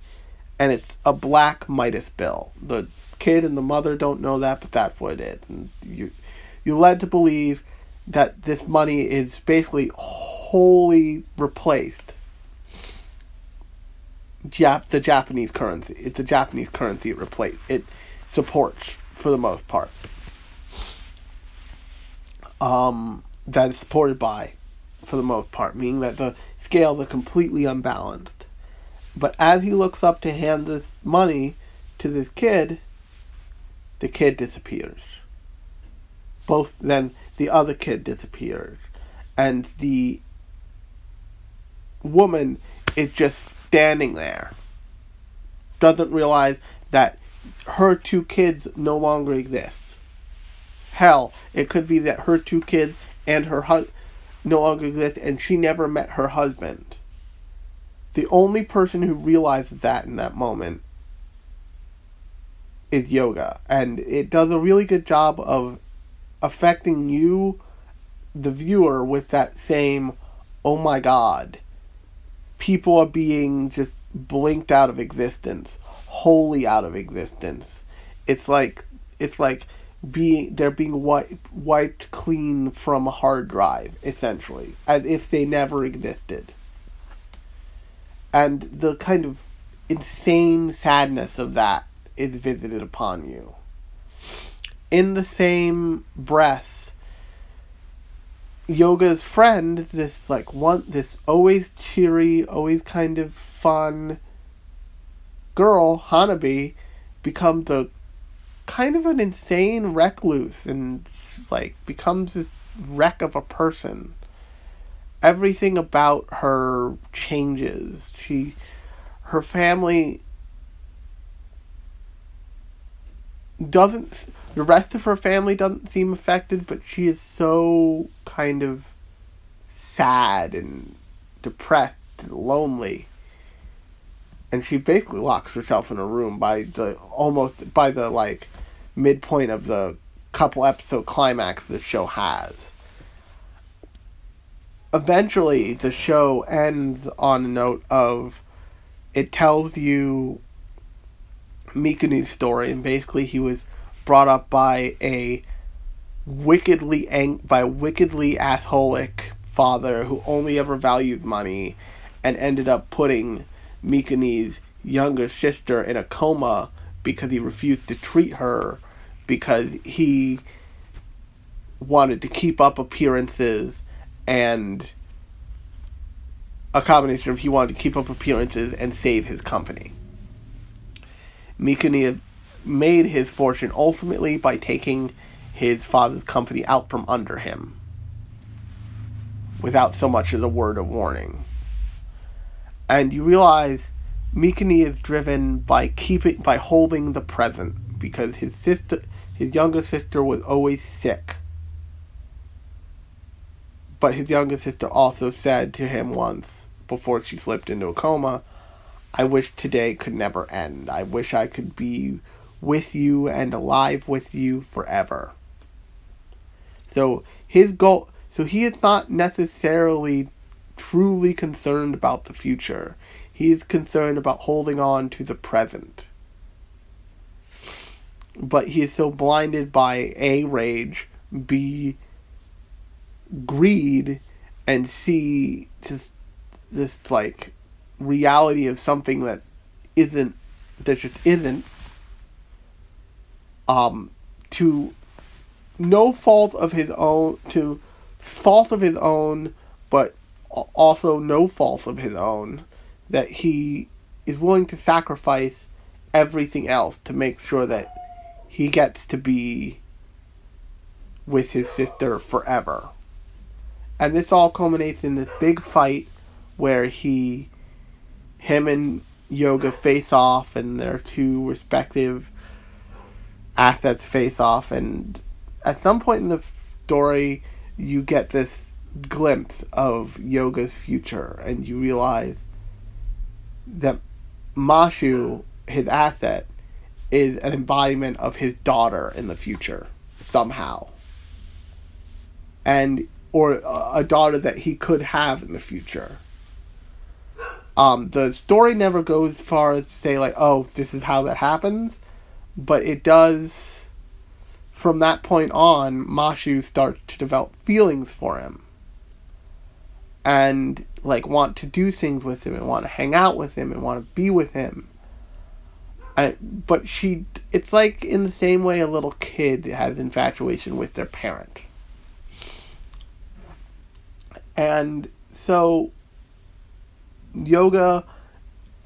and it's a black Midas bill. The kid and the mother don't know that, but that's what it is. And you, you're led to believe that this money is basically wholly replaced Jap- the Japanese currency. It's the Japanese currency it replaced. It supports for the most part. Um, that is supported by, for the most part, meaning that the scales are completely unbalanced. But as he looks up to hand this money to this kid, the kid disappears. Both then the other kid disappears, and the woman is just standing there. Doesn't realize that her two kids no longer exist. Hell, it could be that her two kids and her husband no longer exist and she never met her husband. The only person who realizes that in that moment is yoga. And it does a really good job of affecting you, the viewer, with that same, oh my god, people are being just blinked out of existence wholly out of existence. It's like it's like being they're being wiped wiped clean from a hard drive essentially, as if they never existed. And the kind of insane sadness of that is visited upon you. In the same breath, Yoga's friend, this like one this always cheery, always kind of fun girl, Hanabi, becomes a kind of an insane recluse and like becomes this wreck of a person. Everything about her changes. She her family doesn't the rest of her family doesn't seem affected, but she is so kind of sad and depressed and lonely and she basically locks herself in a room by the almost by the like midpoint of the couple episode climax the show has. eventually the show ends on a note of it tells you Mikuni's story and basically he was brought up by a wickedly ang- by wickedly assholic father who only ever valued money and ended up putting Mikuni's younger sister in a coma because he refused to treat her because he wanted to keep up appearances and a combination of he wanted to keep up appearances and save his company. Mikuni made his fortune ultimately by taking his father's company out from under him without so much as a word of warning. And you realize Mikuni is driven by keeping by holding the present because his sister his younger sister was always sick. But his younger sister also said to him once before she slipped into a coma, I wish today could never end. I wish I could be with you and alive with you forever. So his goal so he is not necessarily truly concerned about the future. He is concerned about holding on to the present. But he is so blinded by A, rage, B, greed, and C, just this like reality of something that isn't, that just isn't, um, to no fault of his own, to fault of his own, also no fault of his own, that he is willing to sacrifice everything else to make sure that he gets to be with his sister forever. And this all culminates in this big fight where he him and Yoga face off and their two respective assets face off and at some point in the story you get this glimpse of Yoga's future and you realize that Mashu, his asset, is an embodiment of his daughter in the future somehow. And or a daughter that he could have in the future. Um, the story never goes far as to say like, oh, this is how that happens, but it does. From that point on, Mashu starts to develop feelings for him, and like want to do things with him and want to hang out with him and want to be with him. I, but she, it's like in the same way a little kid has infatuation with their parent. And so, yoga,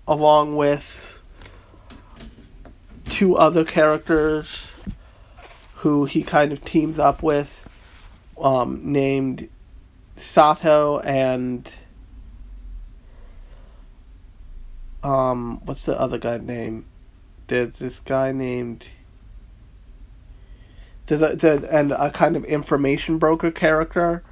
along with two other characters who he kind of teams up with, um, named Sato and um, what's the other guy's name? There's this guy named. There's a, there's, and a kind of information broker character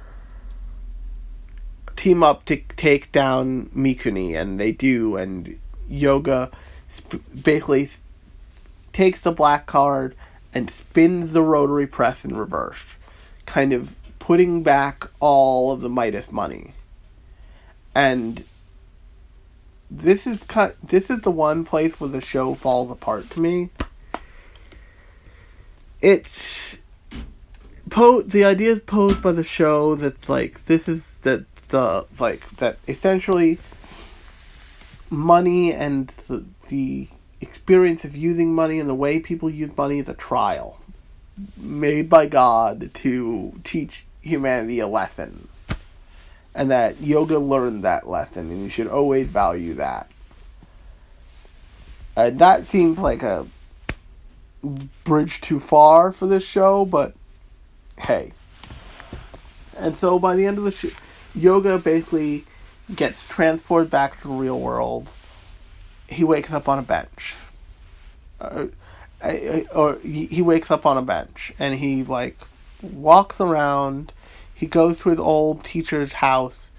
team up to take down Mikuni, and they do, and Yoga sp- basically takes the black card and spins the rotary press in reverse, kind of putting back all of the Midas money. And this is cut. This is the one place where the show falls apart to me. It's po the idea is posed by the show that's like this is that the like that essentially money and the, the experience of using money and the way people use money is a trial made by God to teach humanity a lesson and that yoga learned that lesson, and you should always value that. Uh, that seems like a bridge too far for this show, but hey. And so by the end of the show, yoga basically gets transported back to the real world. He wakes up on a bench. Uh, or he wakes up on a bench and he like walks around. He goes to his old teacher's house.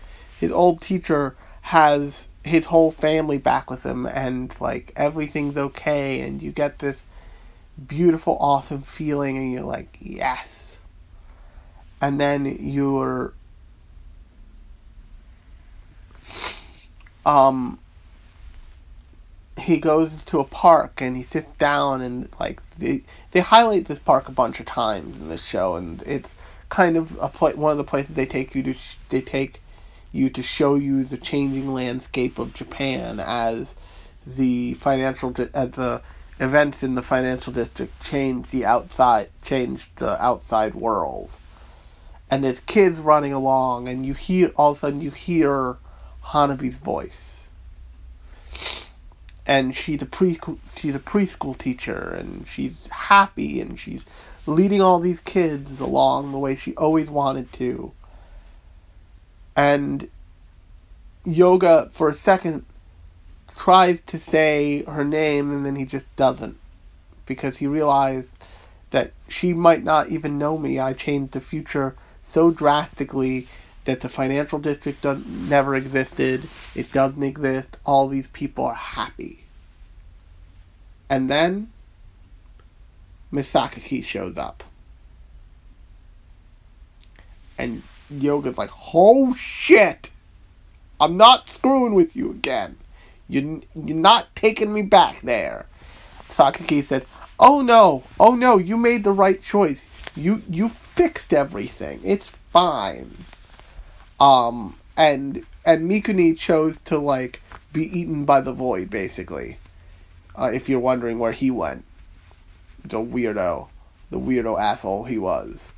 His old teacher has his whole family back with him, and like everything's okay, and you get this beautiful, awesome feeling, and you're like, yes. And then you're. Um, he goes to a park and he sits down and like they they highlight this park a bunch of times in this show and it's kind of a pla- one of the places they take you to sh- they take you to show you the changing landscape of Japan as the financial di- as the events in the financial district change the outside change the outside world. And there's kids running along and you hear all of a sudden you hear Hanabi's voice and she's a preschool she's a preschool teacher and she's happy and she's leading all these kids along the way she always wanted to. And yoga for a second tries to say her name and then he just doesn't because he realized that she might not even know me. I changed the future so drastically that the financial district doesn't, never existed. It doesn't exist. All these people are happy. And then Masakaki shows up. And Yoga's like, oh shit! I'm not screwing with you again. You, you're not taking me back there. Sakaki said, oh no, oh no, you made the right choice. You, you fixed everything. It's fine. Um, and and Mikuni chose to like be eaten by the void, basically. Uh, if you're wondering where he went, the weirdo, the weirdo asshole he was.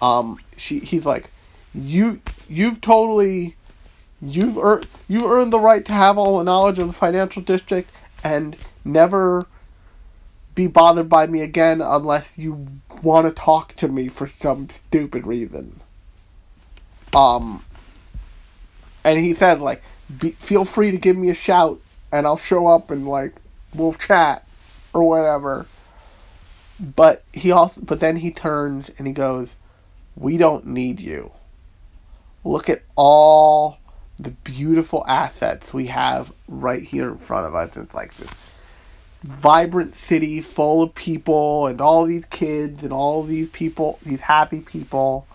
Um, she he's like, you you've totally, you've earned you've earned the right to have all the knowledge of the financial district and never be bothered by me again unless you want to talk to me for some stupid reason. Um, and he said like, feel free to give me a shout, and I'll show up and like we'll chat or whatever. But he also, but then he turns and he goes, "We don't need you. Look at all the beautiful assets we have right here in front of us. It's like this vibrant city full of people and all these kids and all these people, these happy people.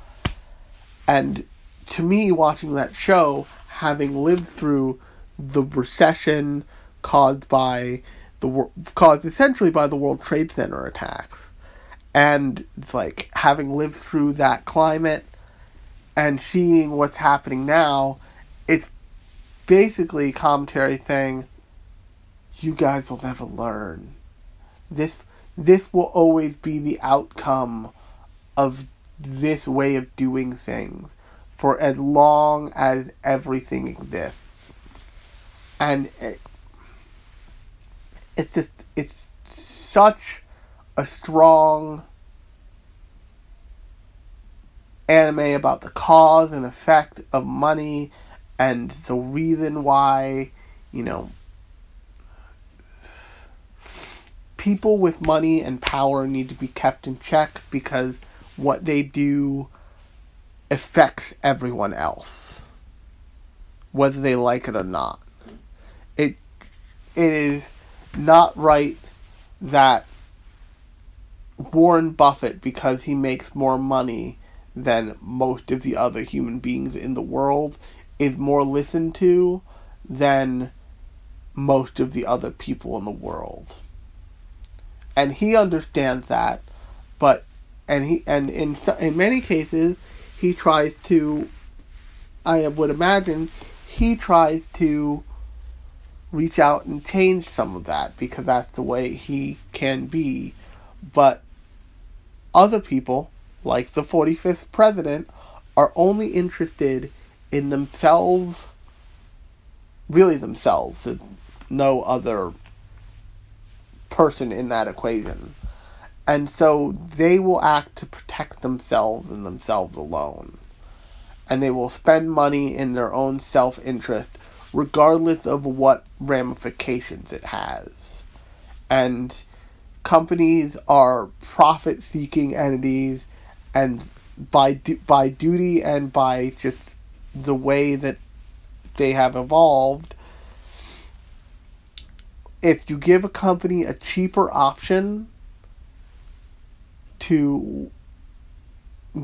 And to me, watching that show, having lived through the recession caused by the caused essentially by the World Trade Center attacks, and it's like having lived through that climate and seeing what's happening now, it's basically commentary saying, "You guys will never learn. This this will always be the outcome of this way of doing things." For as long as everything exists. And it, it's just, it's such a strong anime about the cause and effect of money and the reason why, you know, people with money and power need to be kept in check because what they do affects everyone else, whether they like it or not. It it is not right that Warren Buffett, because he makes more money than most of the other human beings in the world, is more listened to than most of the other people in the world. And he understands that, but and he and in in many cases he tries to, I would imagine, he tries to reach out and change some of that because that's the way he can be. But other people, like the 45th president, are only interested in themselves, really themselves, no other person in that equation. And so they will act to protect themselves and themselves alone. And they will spend money in their own self interest, regardless of what ramifications it has. And companies are profit seeking entities, and by, du- by duty and by just the way that they have evolved, if you give a company a cheaper option to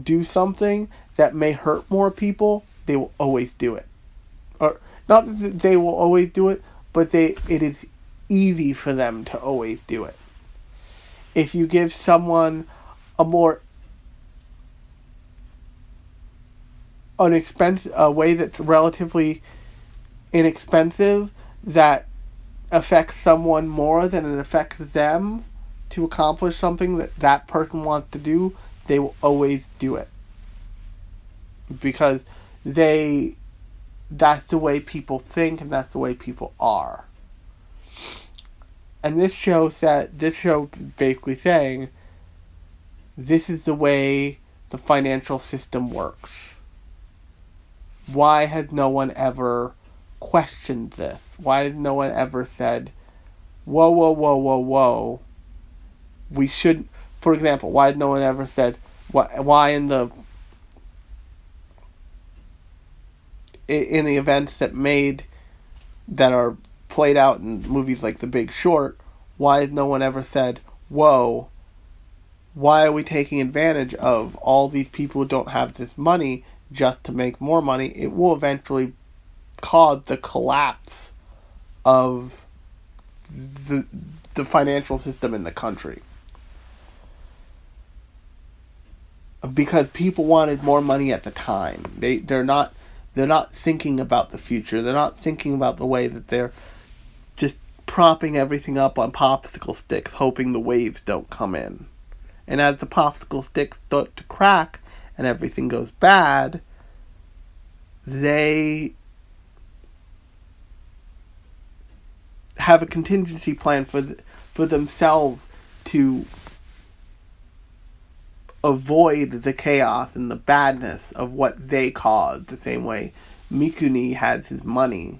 do something that may hurt more people, they will always do it. Or not that they will always do it, but they it is easy for them to always do it. If you give someone a more unexpensive a way that's relatively inexpensive that affects someone more than it affects them to accomplish something that that person wants to do, they will always do it. Because they that's the way people think and that's the way people are. And this show said this show basically saying this is the way the financial system works. Why has no one ever questioned this? Why has no one ever said, whoa, whoa, whoa, whoa, whoa, we should, for example, why no one ever said, why, why in the in the events that made that are played out in movies like The Big Short, why no one ever said, "Whoa, why are we taking advantage of all these people who don't have this money just to make more money?" It will eventually cause the collapse of the the financial system in the country. Because people wanted more money at the time. They they're not they're not thinking about the future. They're not thinking about the way that they're just propping everything up on popsicle sticks, hoping the waves don't come in. And as the popsicle sticks start to crack and everything goes bad, they have a contingency plan for th- for themselves to avoid the chaos and the badness of what they caused, the same way Mikuni has his money.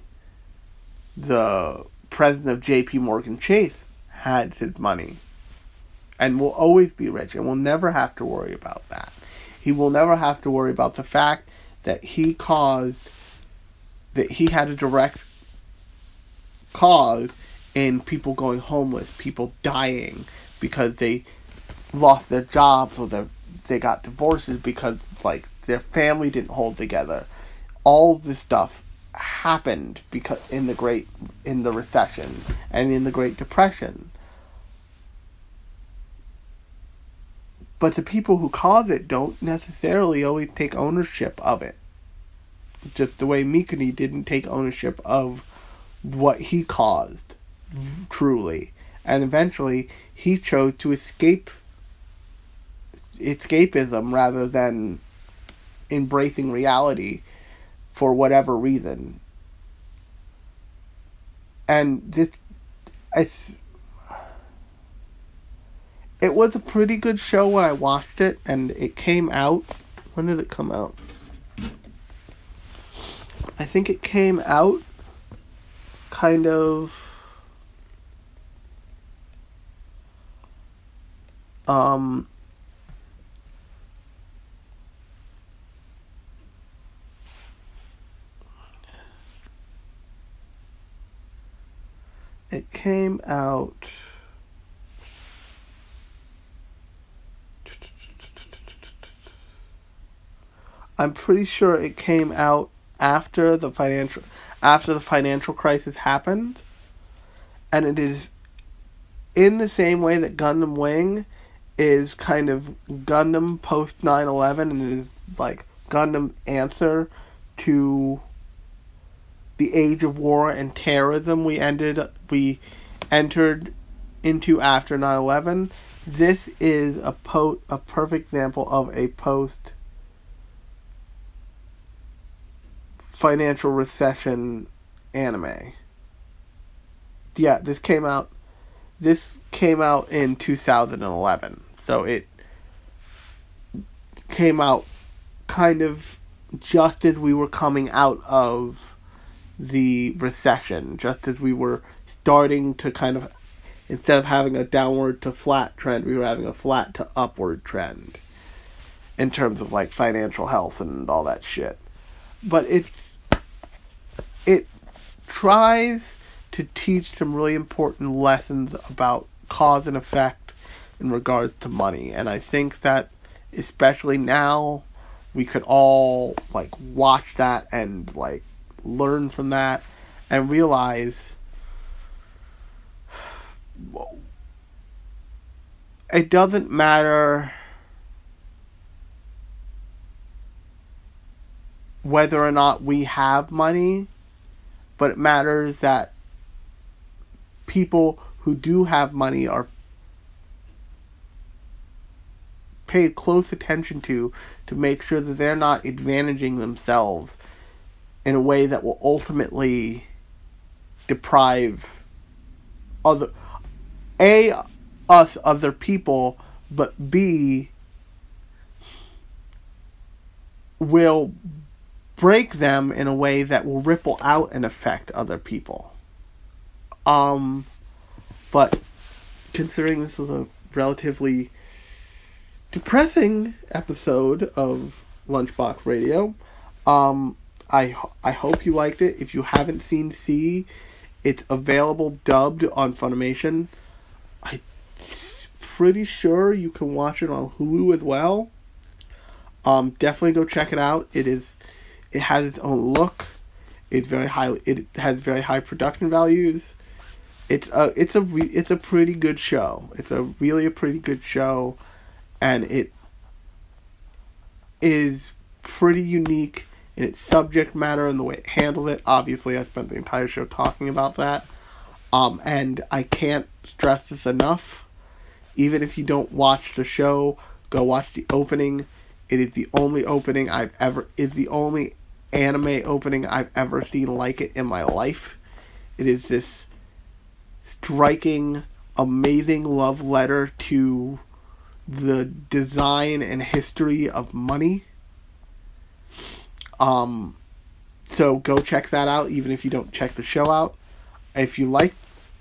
The president of JP Morgan Chase had his money and will always be rich and will never have to worry about that. He will never have to worry about the fact that he caused that he had a direct cause in people going homeless, people dying because they lost their jobs or their they got divorces because like their family didn't hold together. All this stuff happened because in the great in the recession and in the Great Depression. But the people who caused it don't necessarily always take ownership of it. Just the way Mikuni didn't take ownership of what he caused, truly. And eventually, he chose to escape escapism rather than embracing reality for whatever reason. And this, it was a pretty good show when I watched it, and it came out. When did it come out? I think it came out kind of um it came out I'm pretty sure it came out after the financial after the financial crisis happened. And it is in the same way that Gundam Wing is kind of Gundam post 9/11 and it is like Gundam answer to the age of war and terrorism we ended we entered into after 9/11 this is a po- a perfect example of a post financial recession anime. Yeah this came out this came out in 2011 so it came out kind of just as we were coming out of the recession, just as we were starting to kind of, instead of having a downward to flat trend, we were having a flat to upward trend in terms of like financial health and all that shit. But it, it tries to teach some really important lessons about cause and effect in regards to money. And I think that especially now we could all like watch that and like learn from that, and realize it doesn't matter whether or not we have money, but it matters that people who do have money are paid close attention to to make sure that they're not advantaging themselves in a way that will ultimately deprive other a us other people but b will break them in a way that will ripple out and affect other people um but considering this is a relatively depressing episode of Lunchbox Radio. Um, I I hope you liked it. If you haven't seen C, it's available dubbed on Funimation. I'm pretty sure you can watch it on Hulu as well. Um, definitely go check it out. It is, it has its own look. It's very high. It has very high production values. It's a it's a re, it's a pretty good show. It's a really a pretty good show and it is pretty unique in its subject matter and the way it handled it. Obviously, I spent the entire show talking about that. Um, and I can't stress this enough. Even if you don't watch the show, go watch the opening. It is the only opening I've ever is the only anime opening I've ever seen like it in my life. It is this striking, amazing love letter to the design and history of money. Um, so go check that out, even if you don't check the show out. If you like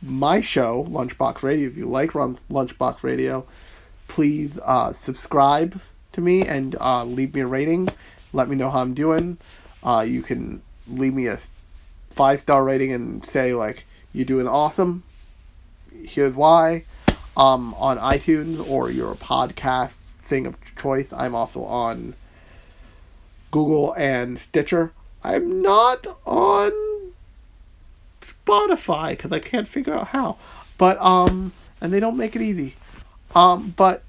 my show, Lunchbox Radio, if you like Run Lunchbox Radio, please uh, subscribe to me and uh, leave me a rating. Let me know how I'm doing. Uh, you can leave me a five star rating and say like you're doing awesome. Here's why um, on iTunes or your podcast thing of choice. I'm also on Google and Stitcher. I'm not on Spotify because I can't figure out how. But um, and they don't make it easy. Um, but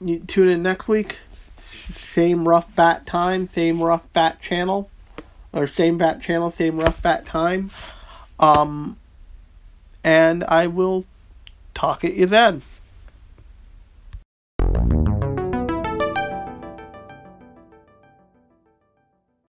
you tune in next week. Same rough bat time, same rough bat channel, or same bat channel, same rough bat time. Um, and I will talk at you then.